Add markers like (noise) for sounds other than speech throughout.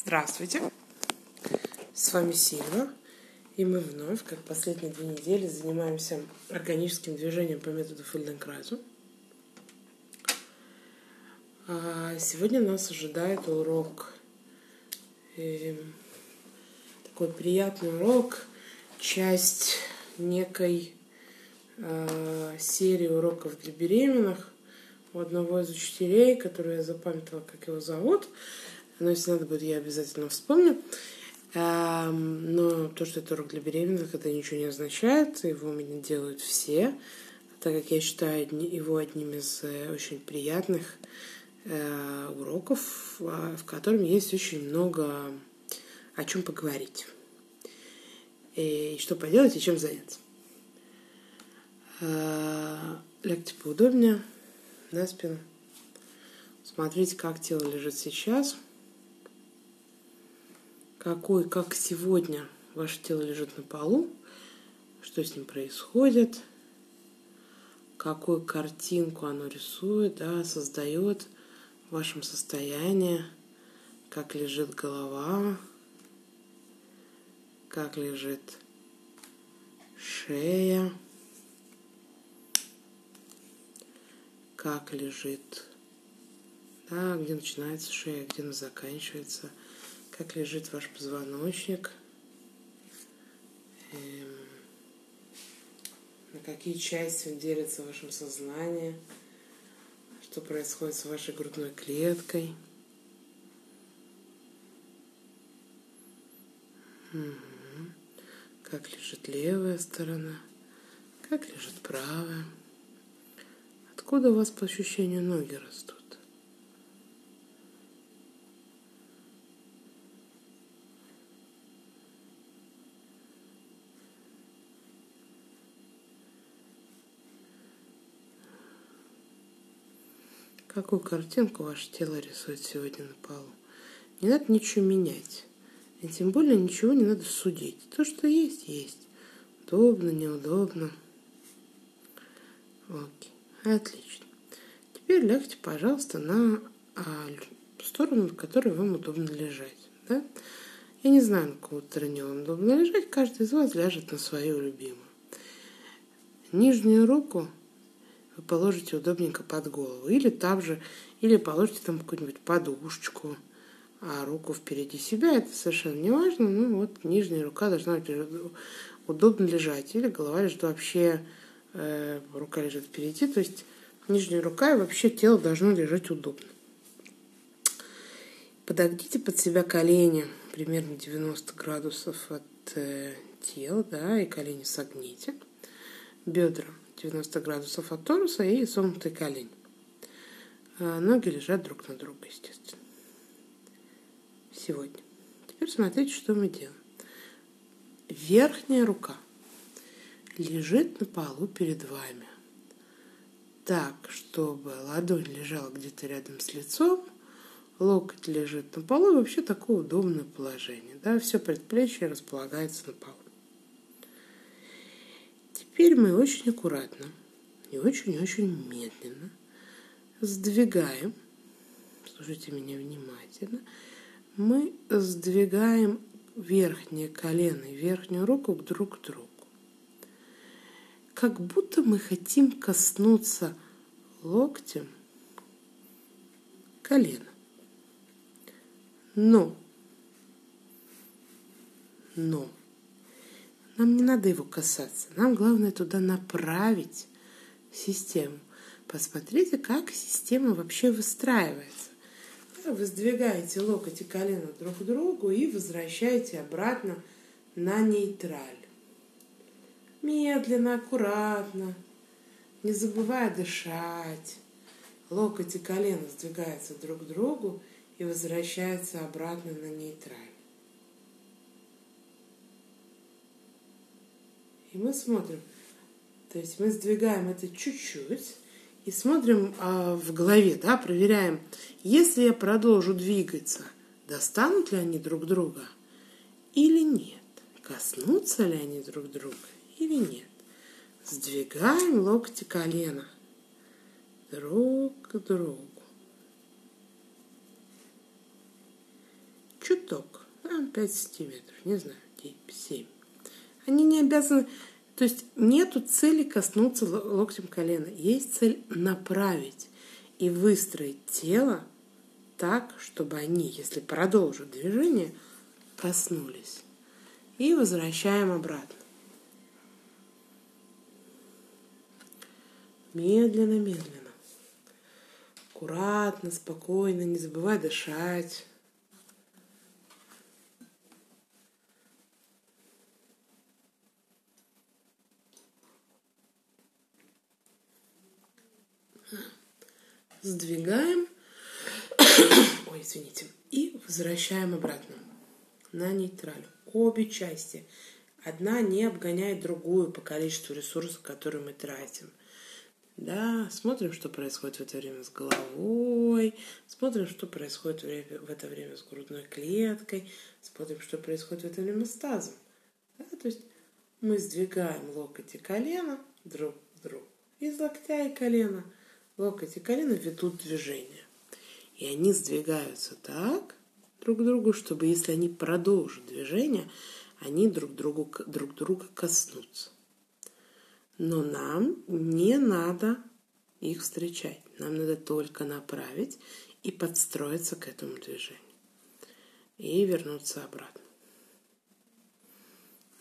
Здравствуйте, с вами Сильва, и мы вновь, как последние две недели, занимаемся органическим движением по методу Фельденкрайзу. А сегодня нас ожидает урок, э, такой приятный урок, часть некой э, серии уроков для беременных у одного из учителей, который я запамятовала, как его зовут. Но если надо будет, я обязательно вспомню. Эм, но то, что это урок для беременных, это ничего не означает. Его у меня делают все, так как я считаю его одним из э, очень приятных э, уроков, а, в котором есть очень много о чем поговорить. И что поделать, и чем заняться. Э, лягте поудобнее на спину. Смотрите, как тело лежит сейчас – какой, как сегодня ваше тело лежит на полу, что с ним происходит, какую картинку оно рисует, да, создает в вашем состоянии, как лежит голова, как лежит шея, как лежит, да, где начинается шея, где она заканчивается – как лежит ваш позвоночник, эм, на какие части делится в вашем сознании, что происходит с вашей грудной клеткой. Как лежит левая сторона, как лежит правая. Откуда у вас по ощущению ноги растут? Какую картинку ваше тело рисует сегодня на полу. Не надо ничего менять. И тем более ничего не надо судить. То, что есть, есть. Удобно, неудобно. Окей. Отлично. Теперь лягте, пожалуйста, на а, сторону, на которой вам удобно лежать. Да? Я не знаю, на какой стороне вам удобно лежать. Каждый из вас ляжет на свою любимую. Нижнюю руку вы положите удобненько под голову. Или там же, или положите там какую-нибудь подушечку, а руку впереди себя, это совершенно не важно. Ну вот нижняя рука должна быть удобно лежать. Или голова лежит вообще, э, рука лежит впереди. То есть нижняя рука и вообще тело должно лежать удобно. Подогните под себя колени примерно 90 градусов от э, тела, да, и колени согните. Бедра 90 градусов от тонуса и согнутый колень. А ноги лежат друг на друга, естественно. Сегодня. Теперь смотрите, что мы делаем. Верхняя рука лежит на полу перед вами. Так, чтобы ладонь лежала где-то рядом с лицом, локоть лежит на полу, вообще такое удобное положение. Да, все предплечье располагается на полу. Теперь мы очень аккуратно и очень-очень медленно сдвигаем, слушайте меня внимательно, мы сдвигаем верхнее колено и верхнюю руку друг к другу. Как будто мы хотим коснуться локтем колена. Но, но нам не надо его касаться. Нам главное туда направить систему. Посмотрите, как система вообще выстраивается. Вы сдвигаете локоть и колено друг к другу и возвращаете обратно на нейтраль. Медленно, аккуратно, не забывая дышать. Локоть и колено сдвигаются друг к другу и возвращаются обратно на нейтраль. И мы смотрим, то есть мы сдвигаем это чуть-чуть и смотрим а, в голове, да, проверяем, если я продолжу двигаться, достанут ли они друг друга или нет, коснутся ли они друг друга или нет. Сдвигаем локти колена друг к другу. Чуток, 5 сантиметров, не знаю, 7. Они не обязаны, то есть нету цели коснуться локтем колена. Есть цель направить и выстроить тело так, чтобы они, если продолжат движение, коснулись. И возвращаем обратно. Медленно, медленно. Аккуратно, спокойно, не забывай дышать. Сдвигаем. (coughs) Ой, извините. И возвращаем обратно на нейтраль. Обе части. Одна не обгоняет другую по количеству ресурсов, которые мы тратим. Да, смотрим, что происходит в это время с головой, смотрим, что происходит в это время с грудной клеткой, смотрим, что происходит в это время с тазом. Да, то есть мы сдвигаем локоть и колено друг к другу. Из локтя и колена локоть и колено ведут движение. И они сдвигаются так друг к другу, чтобы если они продолжат движение, они друг, другу, друг друга коснутся. Но нам не надо их встречать. Нам надо только направить и подстроиться к этому движению. И вернуться обратно.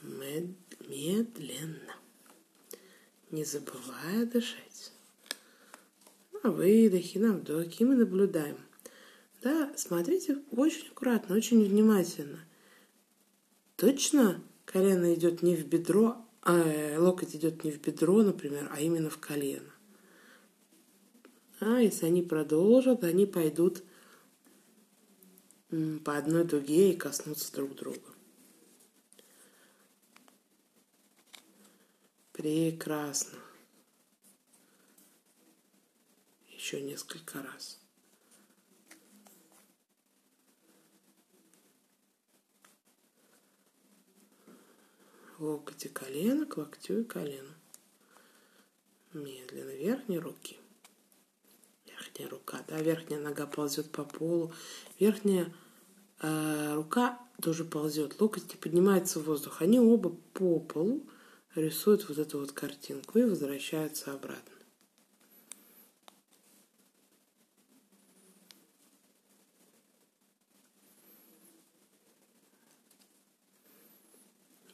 Медленно. Не забывая дышать. На выдохе, на вдохе. И мы наблюдаем. Да, смотрите очень аккуратно, очень внимательно. Точно колено идет не в бедро, а локоть идет не в бедро, например, а именно в колено. А если они продолжат, они пойдут по одной дуге и коснутся друг друга. Прекрасно. Еще несколько раз. локоть и колено к локтю и колену. Медленно верхней руки. Верхняя рука, да, верхняя нога ползет по полу, верхняя э, рука тоже ползет, локоть не поднимается в воздух. Они оба по полу рисуют вот эту вот картинку и возвращаются обратно.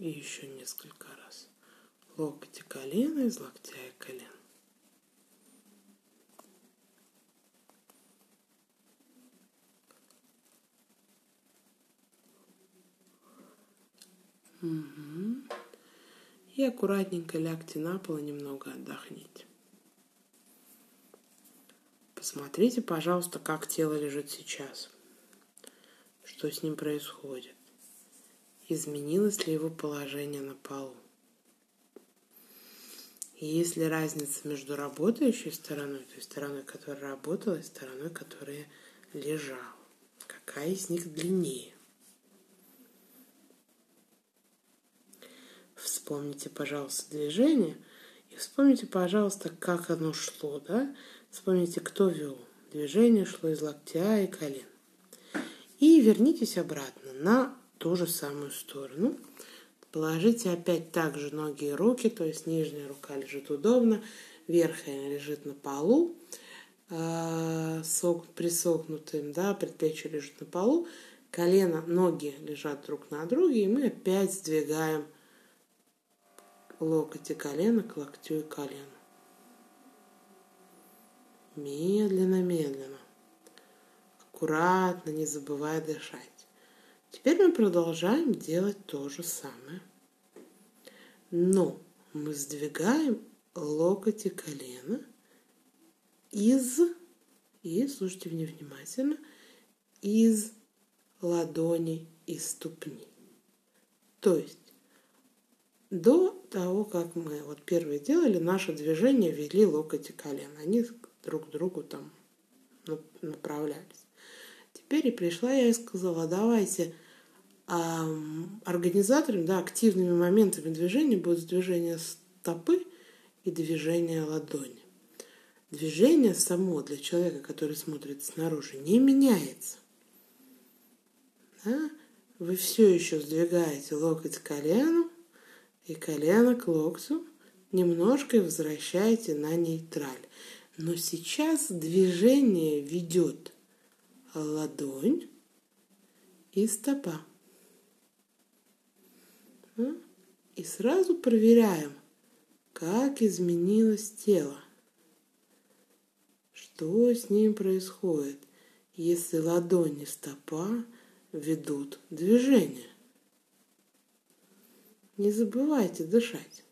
И еще несколько раз. Локоть и колено, из локтя и колен. Угу. И аккуратненько лягте на пол и немного отдохните. Посмотрите, пожалуйста, как тело лежит сейчас. Что с ним происходит изменилось ли его положение на полу. И есть ли разница между работающей стороной, то есть стороной, которая работала, и стороной, которая лежала. Какая из них длиннее? Вспомните, пожалуйста, движение и вспомните, пожалуйста, как оно шло, да? Вспомните, кто вел. Движение шло из локтя и колен. И вернитесь обратно на ту же самую сторону. Положите опять также ноги и руки, то есть нижняя рука лежит удобно, верхняя лежит на полу, э, присогнутым, да, предплечье лежит на полу, колено, ноги лежат друг на друге, и мы опять сдвигаем локоть и колено к локтю и колену. Медленно, медленно. Аккуратно, не забывая дышать. Теперь мы продолжаем делать то же самое. Но мы сдвигаем локоть и колено из, и слушайте меня внимательно, из ладони и ступни. То есть до того, как мы вот первые делали, наше движение вели локоть и колено. Они друг к другу там направлялись. Теперь и пришла я и сказала, давайте а организаторами, да, активными моментами движения будет движение стопы и движение ладони. Движение само для человека, который смотрит снаружи, не меняется. Да? вы все еще сдвигаете локоть к колену и колено к локтю, немножко возвращаете на нейтраль. Но сейчас движение ведет ладонь и стопа. И сразу проверяем, как изменилось тело. Что с ним происходит, если ладонь и стопа ведут движение? Не забывайте дышать.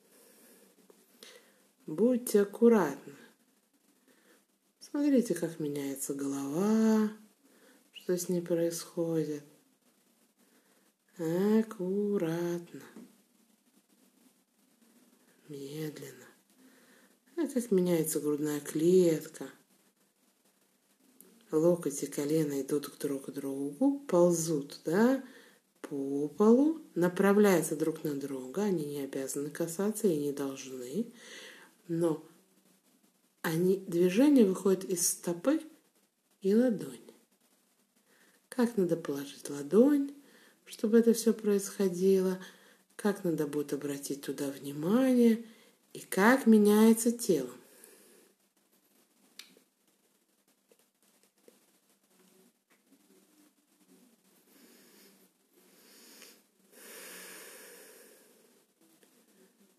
Будьте аккуратны. Смотрите, как меняется голова, что с ней происходит. Аккуратно. Медленно. А меняется грудная клетка. Локоть и колено идут друг к другу, ползут, да, по полу, направляются друг на друга. Они не обязаны касаться и не должны. Но они, движение выходит из стопы и ладони. Как надо положить ладонь, чтобы это все происходило, как надо будет обратить туда внимание и как меняется тело.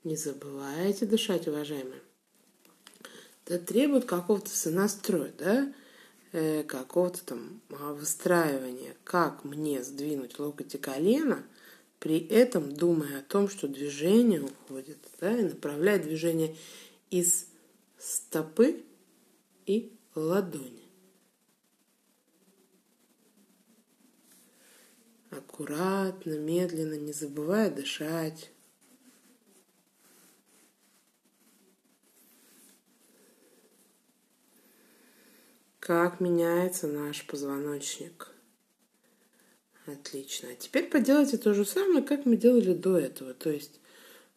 Не забывайте дышать, уважаемые это требует какого-то сонастроя, да, э, какого-то там а, выстраивания, как мне сдвинуть локоть и колено, при этом думая о том, что движение уходит, да, и направляя движение из стопы и ладони. Аккуратно, медленно, не забывая дышать. Как меняется наш позвоночник. Отлично. А теперь поделайте то же самое, как мы делали до этого. То есть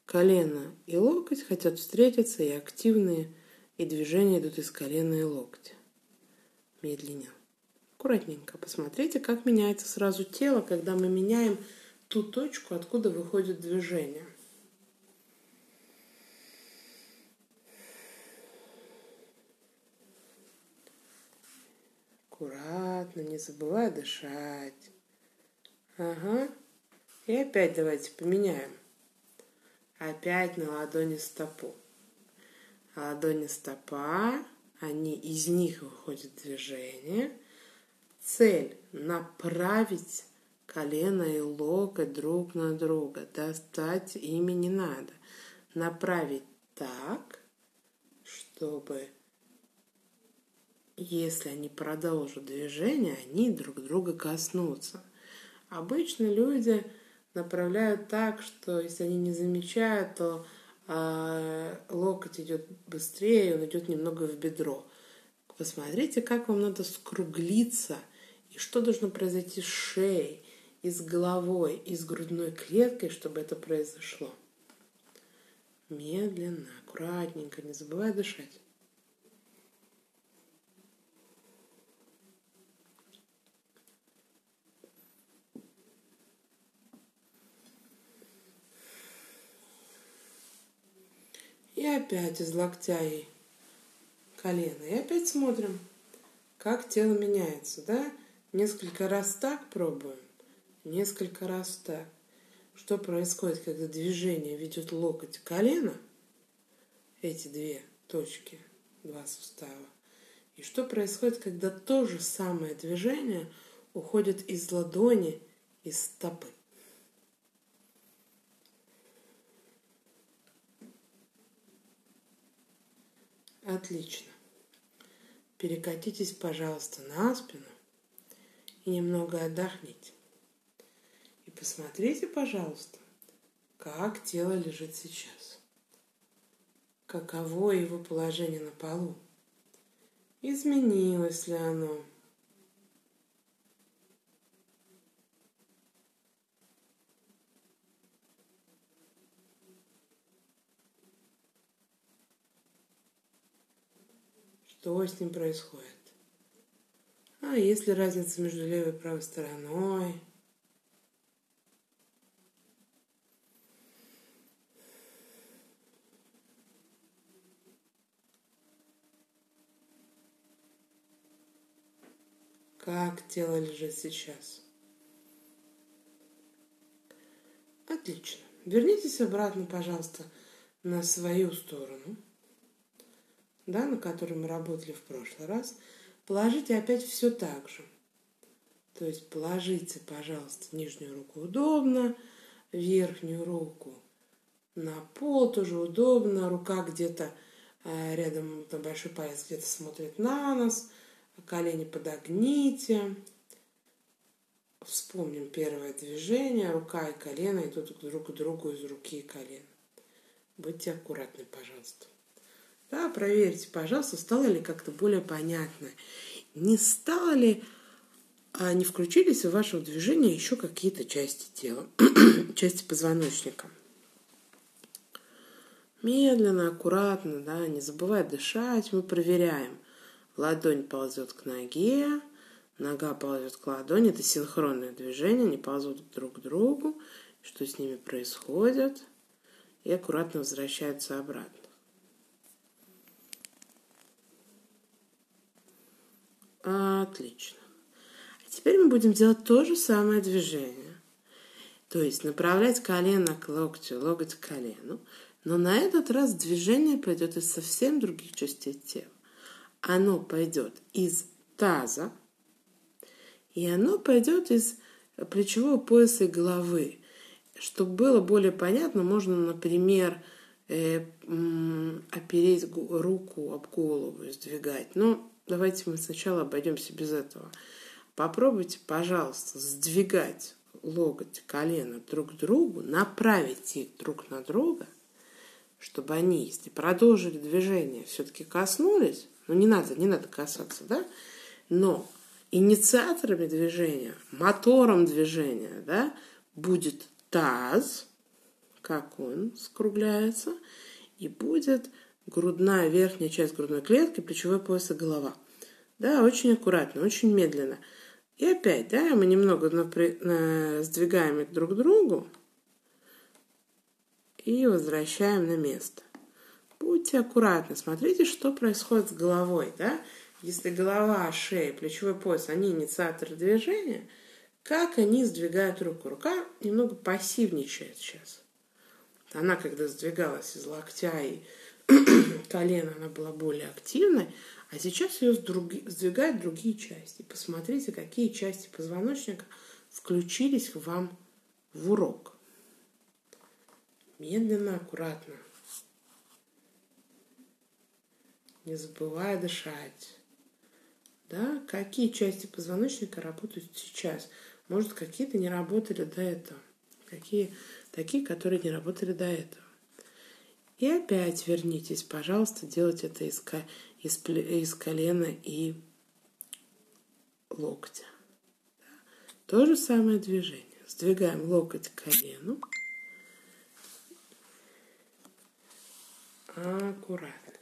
колено и локоть хотят встретиться, и активные, и движения идут из колена и локтя. Медленнее. Аккуратненько. Посмотрите, как меняется сразу тело, когда мы меняем ту точку, откуда выходит движение. Аккуратно, не забывай дышать. Ага. И опять давайте поменяем. Опять на ладони стопу. А ладони стопа, они из них выходит движение. Цель направить колено и локоть друг на друга. Достать ими не надо. Направить так, чтобы если они продолжат движение, они друг друга коснутся. Обычно люди направляют так, что если они не замечают, то э, локоть идет быстрее, он идет немного в бедро. Посмотрите, как вам надо скруглиться, и что должно произойти с шеей, и с головой, и с грудной клеткой, чтобы это произошло. Медленно, аккуратненько, не забывай дышать. И опять из локтя и колена. И опять смотрим, как тело меняется, да? Несколько раз так пробуем, несколько раз так. Что происходит, когда движение ведет локоть колено, эти две точки, два сустава. И что происходит, когда то же самое движение уходит из ладони, из стопы. Отлично. Перекатитесь, пожалуйста, на спину и немного отдохните. И посмотрите, пожалуйста, как тело лежит сейчас. Каково его положение на полу? Изменилось ли оно? что с ним происходит. А есть ли разница между левой и правой стороной? Как тело лежит сейчас? Отлично. Вернитесь обратно, пожалуйста, на свою сторону да, на которой мы работали в прошлый раз. Положите опять все так же. То есть положите, пожалуйста, нижнюю руку удобно, верхнюю руку на пол тоже удобно, рука где-то э, рядом, на большой палец где-то смотрит на нас, колени подогните. Вспомним первое движение, рука и колено идут друг к другу из руки и колена. Будьте аккуратны, пожалуйста. Да, проверьте, пожалуйста, стало ли как-то более понятно. Не стало ли, а не включились в ваше движение еще какие-то части тела, (clears throat) части позвоночника. Медленно, аккуратно, да, не забывая дышать, мы проверяем. Ладонь ползет к ноге, нога ползет к ладони. Это синхронное движение, они ползут друг к другу. Что с ними происходит? И аккуратно возвращаются обратно. Отлично. А теперь мы будем делать то же самое движение. То есть направлять колено к локтю, локоть к колену. Но на этот раз движение пойдет из совсем других частей тела. Оно пойдет из таза, и оно пойдет из плечевого пояса и головы. Чтобы было более понятно, можно, например, э, опереть руку об голову и сдвигать. Но давайте мы сначала обойдемся без этого. Попробуйте, пожалуйста, сдвигать локоть, колено друг к другу, направить их друг на друга, чтобы они, если продолжили движение, все-таки коснулись, ну не надо, не надо касаться, да, но инициаторами движения, мотором движения, да, будет таз, как он скругляется, и будет грудная, верхняя часть грудной клетки, плечевой пояс и голова. Да, очень аккуратно, очень медленно. И опять, да, мы немного напри... на... сдвигаем их друг к другу и возвращаем на место. Будьте аккуратны, смотрите, что происходит с головой, да. Если голова, шея, плечевой пояс, они инициаторы движения, как они сдвигают руку. Рука немного пассивничает сейчас. Она, когда сдвигалась из локтя и (clears throat) колена, она была более активной, а сейчас ее сдвигают другие части. Посмотрите, какие части позвоночника включились вам в урок. Медленно, аккуратно. Не забывая дышать. Да, какие части позвоночника работают сейчас? Может, какие-то не работали до этого. Какие такие, которые не работали до этого. И опять вернитесь, пожалуйста, делать это из, из, из колена и локтя. То же самое движение. Сдвигаем локоть к колену. Аккуратно.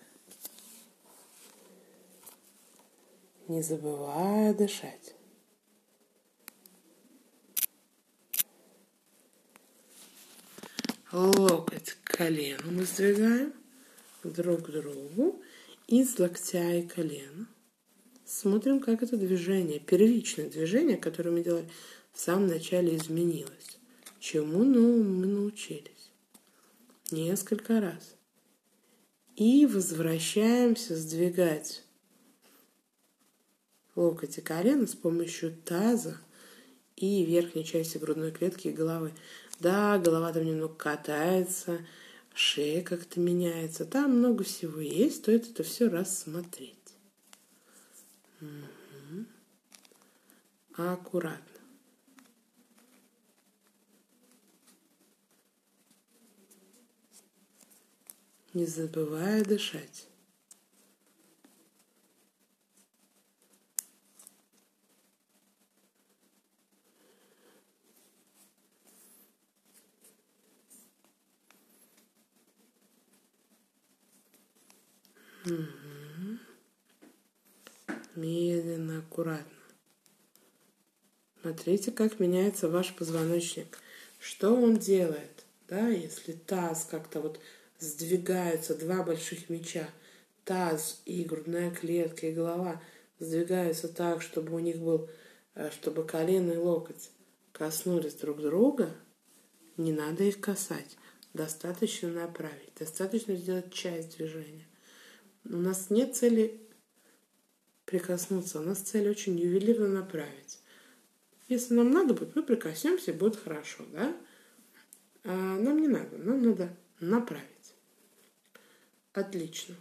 Не забывая дышать. Локоть к колену мы сдвигаем друг к другу из локтя и колена. Смотрим, как это движение, первичное движение, которое мы делали в самом начале, изменилось. Чему ну, мы научились? Несколько раз. И возвращаемся сдвигать локоть и колено с помощью таза и верхней части грудной клетки и головы. Да, голова там немного катается, шея как-то меняется. Там много всего есть, стоит это все рассмотреть. Угу. Аккуратно. Не забывая дышать. Угу. Медленно, аккуратно. Смотрите, как меняется ваш позвоночник. Что он делает? Да, если таз как-то вот сдвигаются, два больших мяча, таз и грудная клетка, и голова сдвигаются так, чтобы у них был, э, чтобы колено и локоть коснулись друг друга, не надо их касать. Достаточно направить, достаточно сделать часть движения. У нас нет цели прикоснуться, у нас цель очень ювелирно направить. Если нам надо будет, мы прикоснемся, будет хорошо, да? А нам не надо, нам надо направить. Отлично.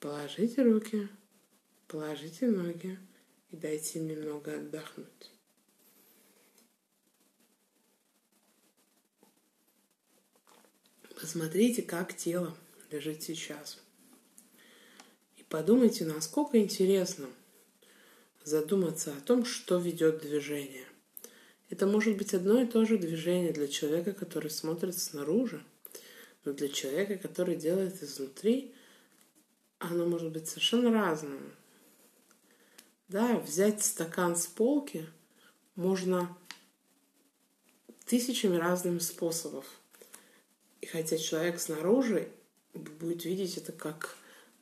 Положите руки, положите ноги и дайте немного отдохнуть. Посмотрите, как тело лежит сейчас. И подумайте, насколько интересно задуматься о том, что ведет движение. Это может быть одно и то же движение для человека, который смотрит снаружи, но для человека, который делает изнутри, оно может быть совершенно разным. Да, взять стакан с полки можно тысячами разных способов. И хотя человек снаружи будет видеть это как,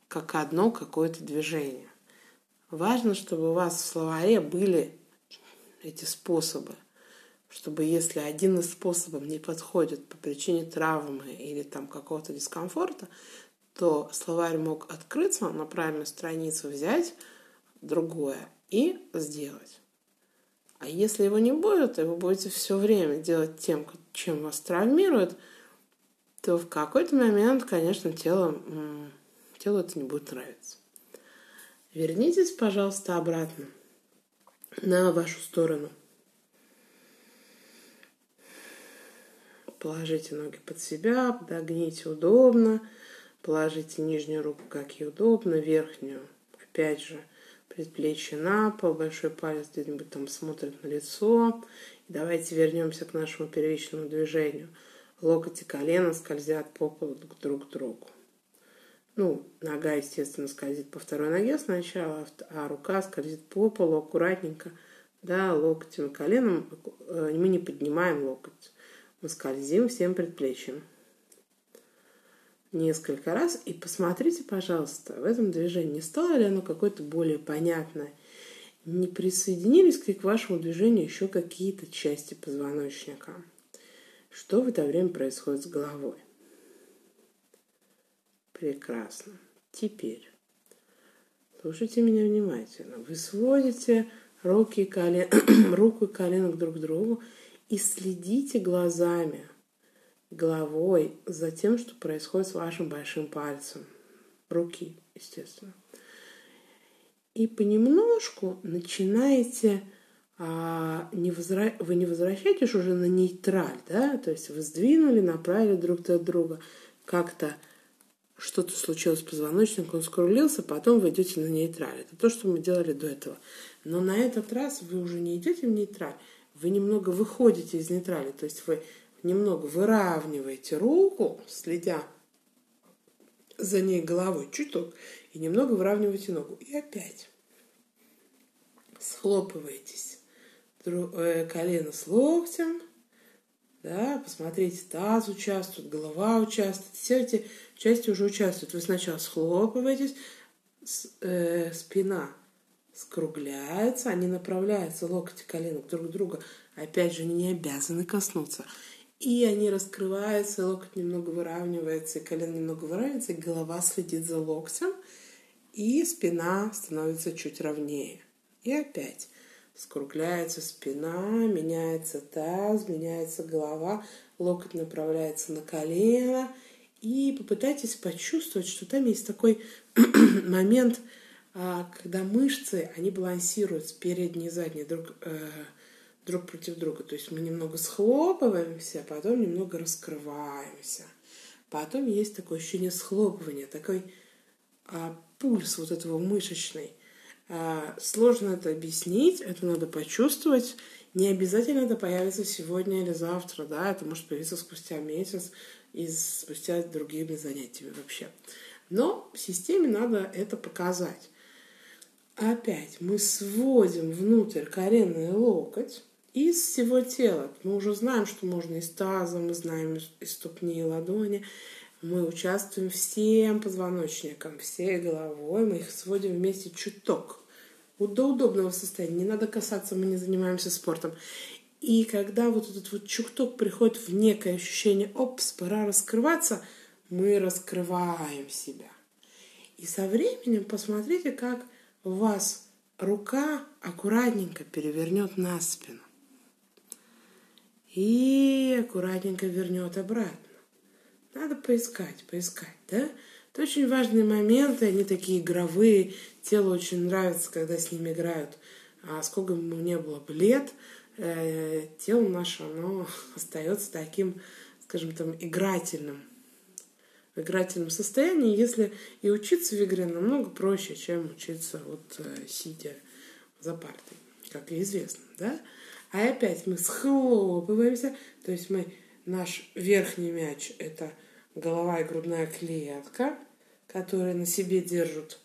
как одно какое-то движение. Важно, чтобы у вас в словаре были эти способы чтобы если один из способов не подходит по причине травмы или там какого-то дискомфорта, то словарь мог открыться на правильную страницу, взять другое и сделать. А если его не будет, и вы будете все время делать тем, чем вас травмирует, то в какой-то момент, конечно, тело, телу это не будет нравиться. Вернитесь, пожалуйста, обратно на вашу сторону – Положите ноги под себя, подогните удобно. Положите нижнюю руку, как и удобно, верхнюю. Опять же, предплечье на пол, большой палец где-нибудь там смотрит на лицо. И давайте вернемся к нашему первичному движению. Локоть и колено скользят по полу друг к другу. Ну, нога, естественно, скользит по второй ноге сначала, а рука скользит по полу аккуратненько, да, локтем и коленом. Э, мы не поднимаем локоть. Мы скользим всем предплечьем. Несколько раз. И посмотрите, пожалуйста, в этом движении, стало ли оно какое-то более понятное. Не присоединились ли к вашему движению еще какие-то части позвоночника? Что в это время происходит с головой? Прекрасно. Теперь слушайте меня внимательно. Вы сводите руки и колен... (clears throat) руку и колено друг к другу и следите глазами, головой за тем, что происходит с вашим большим пальцем руки, естественно. И понемножку начинаете а, не возра... вы не возвращаетесь уже на нейтраль, да, то есть вы сдвинули, направили друг от друга, как-то что-то случилось с позвоночником, он скрулился, потом вы идете на нейтраль. Это то, что мы делали до этого. Но на этот раз вы уже не идете в нейтраль, вы немного выходите из нейтрали, то есть вы немного выравниваете руку, следя за ней головой чуток, и немного выравниваете ногу. И опять схлопываетесь колено с локтем, да, посмотрите, таз участвует, голова участвует, все эти части уже участвуют. Вы сначала схлопываетесь, э, спина скругляются, они направляются, локти, колено друг друга. Опять же, не обязаны коснуться. И они раскрываются, локоть немного выравнивается, и колено немного выравнивается, и голова следит за локтем, и спина становится чуть ровнее. И опять скругляется спина, меняется таз, меняется голова, локоть направляется на колено, и попытайтесь почувствовать, что там есть такой (clears throat) момент – а когда мышцы, они балансируют передние и задние друг, э, друг против друга. То есть мы немного схлопываемся, а потом немного раскрываемся. Потом есть такое ощущение схлопывания, такой а, пульс вот этого мышечный. А, сложно это объяснить, это надо почувствовать. Не обязательно это появится сегодня или завтра, да, это может появиться спустя месяц и спустя другими занятиями вообще. Но в системе надо это показать. Опять мы сводим внутрь коленный локоть из всего тела. Мы уже знаем, что можно из таза, мы знаем из ступни и ладони. Мы участвуем всем позвоночником, всей головой, мы их сводим вместе чуток. До удобного состояния, не надо касаться, мы не занимаемся спортом. И когда вот этот вот чуток приходит в некое ощущение, опс, пора раскрываться, мы раскрываем себя. И со временем посмотрите, как вас рука аккуратненько перевернет на спину. И аккуратненько вернет обратно. Надо поискать, поискать, да? Это очень важные моменты, они такие игровые. Телу очень нравится, когда с ними играют. А сколько бы не было бы лет, э, тело наше, оно (laughs) остается таким, скажем там, игрательным. В игрательном состоянии, если и учиться в игре намного проще, чем учиться вот э, сидя за партой, как и известно, да? А опять мы схлопываемся, то есть мы наш верхний мяч это голова и грудная клетка, которые на себе держат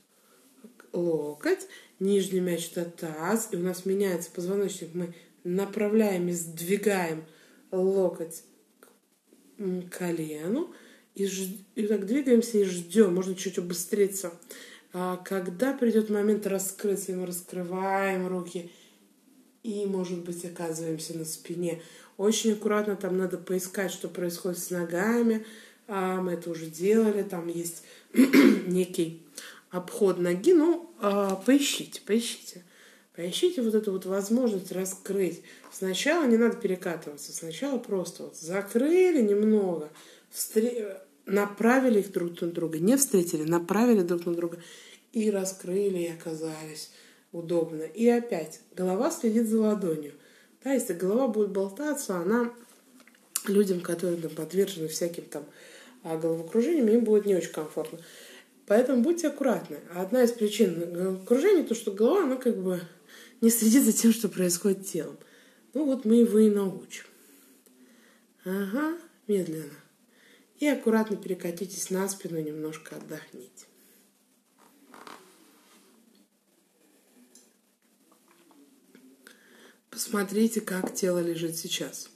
локоть, нижний мяч это таз, и у нас меняется позвоночник, мы направляем и сдвигаем локоть к колену, и, ж... и так двигаемся и ждем, можно чуть убыстриться. А когда придет момент раскрыться, мы раскрываем руки и, может быть, оказываемся на спине. Очень аккуратно там надо поискать, что происходит с ногами. А, мы это уже делали, там есть (clears throat) некий обход ноги. Ну, а, поищите, поищите. Поищите вот эту вот возможность раскрыть. Сначала не надо перекатываться, сначала просто вот закрыли немного, встр направили их друг на друга, не встретили, направили друг на друга и раскрыли, и оказались удобно. И опять голова следит за ладонью. Да, если голова будет болтаться, она людям, которые там, подвержены всяким там а, головокружениям, им будет не очень комфортно. Поэтому будьте аккуратны. Одна из причин головокружения то, что голова, она как бы не следит за тем, что происходит телом. Ну вот мы его и научим. Ага, медленно и аккуратно перекатитесь на спину, немножко отдохните. Посмотрите, как тело лежит сейчас.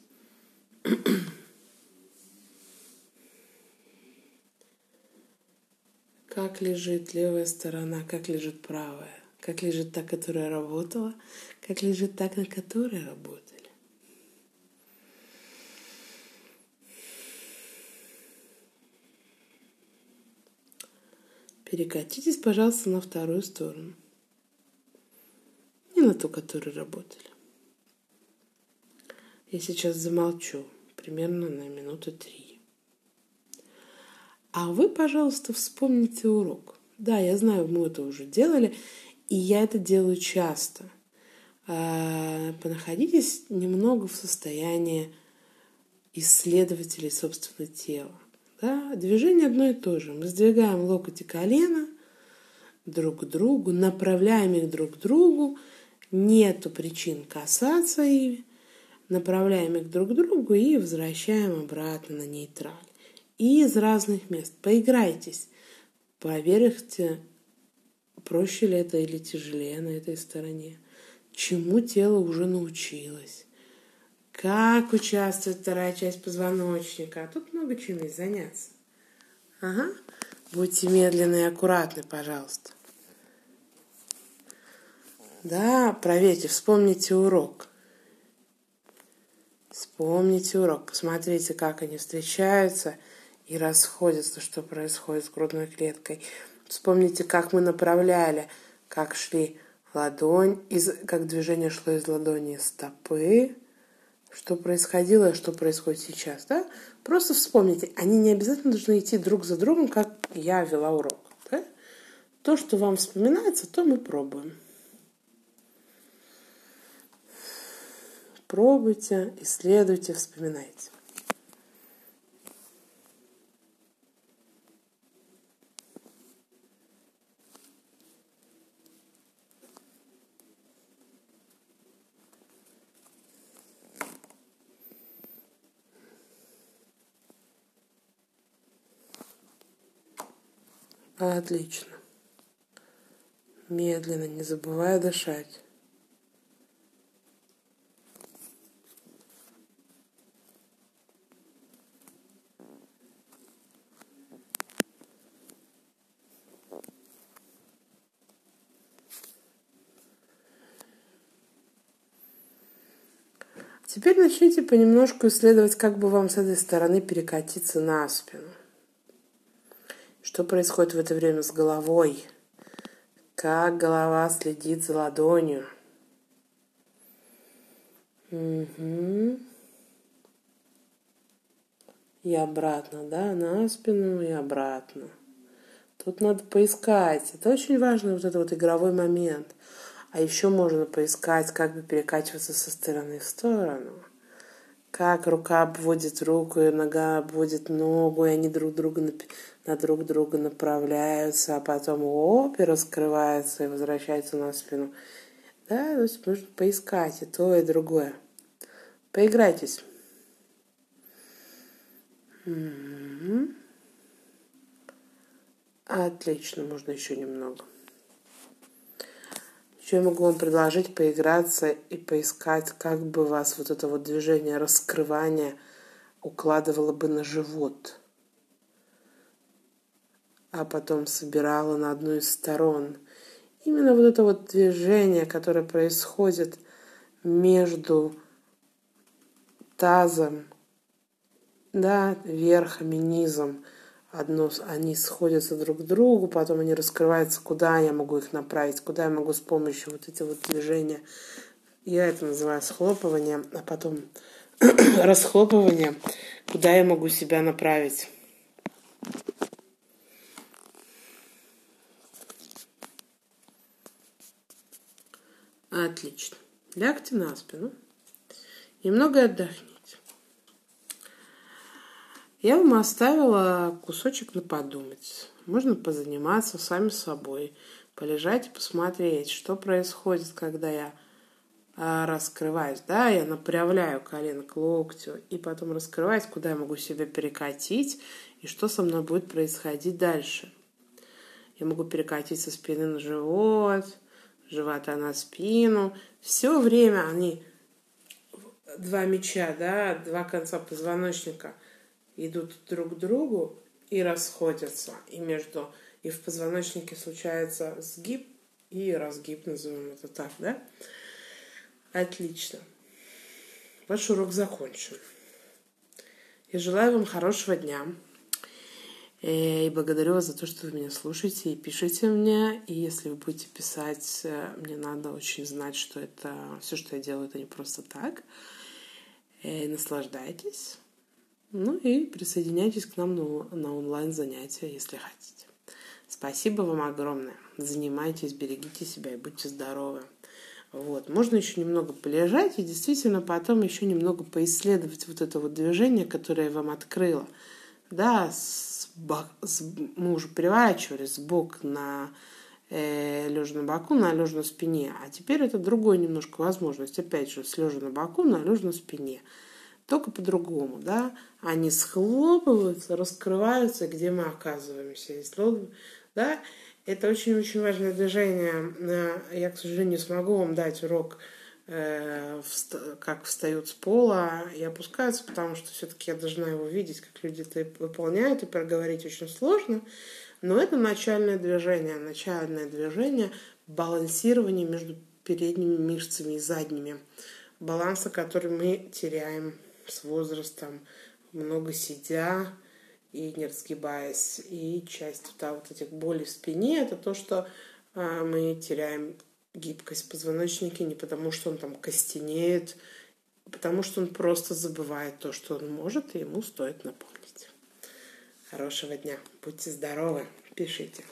(clears throat) Как лежит левая сторона, как лежит правая, как лежит та, которая работала, как лежит та, на которой работает. Перекатитесь, пожалуйста, на вторую сторону. Не на ту, которую работали. Я сейчас замолчу примерно на минуту три. А вы, пожалуйста, вспомните урок. Да, я знаю, мы это уже делали, и я это делаю часто. А, понаходитесь немного в состоянии исследователей собственного тела. Да? Движение одно и то же. Мы сдвигаем локоть и колено друг к другу, направляем их друг к другу, нету причин касаться ими, направляем их друг к другу и возвращаем обратно на нейтраль. И из разных мест. Поиграйтесь. Поверьте, проще ли это или тяжелее на этой стороне. Чему тело уже научилось. Как участвует вторая часть позвоночника? А тут много чем есть заняться. Ага. Будьте медленны и аккуратны, пожалуйста. Да, проверьте, вспомните урок. Вспомните урок, посмотрите, как они встречаются и расходятся, что происходит с грудной клеткой. Вспомните, как мы направляли, как шли ладонь, из, как движение шло из ладони стопы, что происходило что происходит сейчас, да? Просто вспомните, они не обязательно должны идти друг за другом, как я вела урок, да? То, что вам вспоминается, то мы пробуем. Пробуйте, исследуйте, вспоминайте. отлично. Медленно, не забывая дышать. Теперь начните понемножку исследовать, как бы вам с этой стороны перекатиться на спину. Что происходит в это время с головой? Как голова следит за ладонью? Угу. И обратно, да, на спину и обратно. Тут надо поискать. Это очень важный вот этот вот игровой момент. А еще можно поискать, как бы перекачиваться со стороны в сторону. Как рука обводит руку, и нога обводит ногу, и они друг друга на, друг друга направляются, а потом оп, и раскрываются и возвращаются на спину. Да, то есть можно поискать и то, и другое. Поиграйтесь. Угу. Отлично, можно еще немного. Еще я могу вам предложить поиграться и поискать, как бы вас вот это вот движение раскрывания укладывало бы на живот, а потом собирало на одну из сторон. Именно вот это вот движение, которое происходит между тазом, да, верхом и низом, одно, они сходятся друг к другу, потом они раскрываются, куда я могу их направить, куда я могу с помощью вот этих вот движения. Я это называю схлопывание, а потом (clears throat) расхлопывание, куда я могу себя направить. Отлично. Лягте на спину. Немного отдохните. Я вам оставила кусочек на подумать. Можно позаниматься сами собой, полежать и посмотреть, что происходит, когда я а, раскрываюсь. Да, я направляю колено к локтю и потом раскрываюсь, куда я могу себя перекатить и что со мной будет происходить дальше. Я могу перекатить со спины на живот, живота на спину. Все время они два меча, да, два конца позвоночника – идут друг к другу и расходятся. И между и в позвоночнике случается сгиб и разгиб, назовем это так, да? Отлично. Ваш урок закончен. Я желаю вам хорошего дня. Э, и благодарю вас за то, что вы меня слушаете и пишите мне. И если вы будете писать, э, мне надо очень знать, что это все, что я делаю, это не просто так. И э, наслаждайтесь. Ну и присоединяйтесь к нам на, онлайн-занятия, если хотите. Спасибо вам огромное. Занимайтесь, берегите себя и будьте здоровы. Вот. Можно еще немного полежать и действительно потом еще немного поисследовать вот это вот движение, которое я вам открыла. Да, с бок, с, мы уже переворачивали с бок на э, лежа на боку, на лежа на спине. А теперь это другой немножко возможность. Опять же, с лежа на боку, на лежа на спине только по-другому, да, они схлопываются, раскрываются, где мы оказываемся. Да, это очень-очень важное движение. Я, к сожалению, не смогу вам дать урок, э, как встают с пола и опускаются, потому что все-таки я должна его видеть, как люди это выполняют, и проговорить очень сложно. Но это начальное движение, начальное движение балансирования между передними мышцами и задними, баланса, который мы теряем с возрастом, много сидя и не разгибаясь. И часть да, вот этих болей в спине это то, что а, мы теряем гибкость позвоночника не потому, что он там костенеет, потому что он просто забывает то, что он может, и ему стоит напомнить. Хорошего дня. Будьте здоровы. Пишите.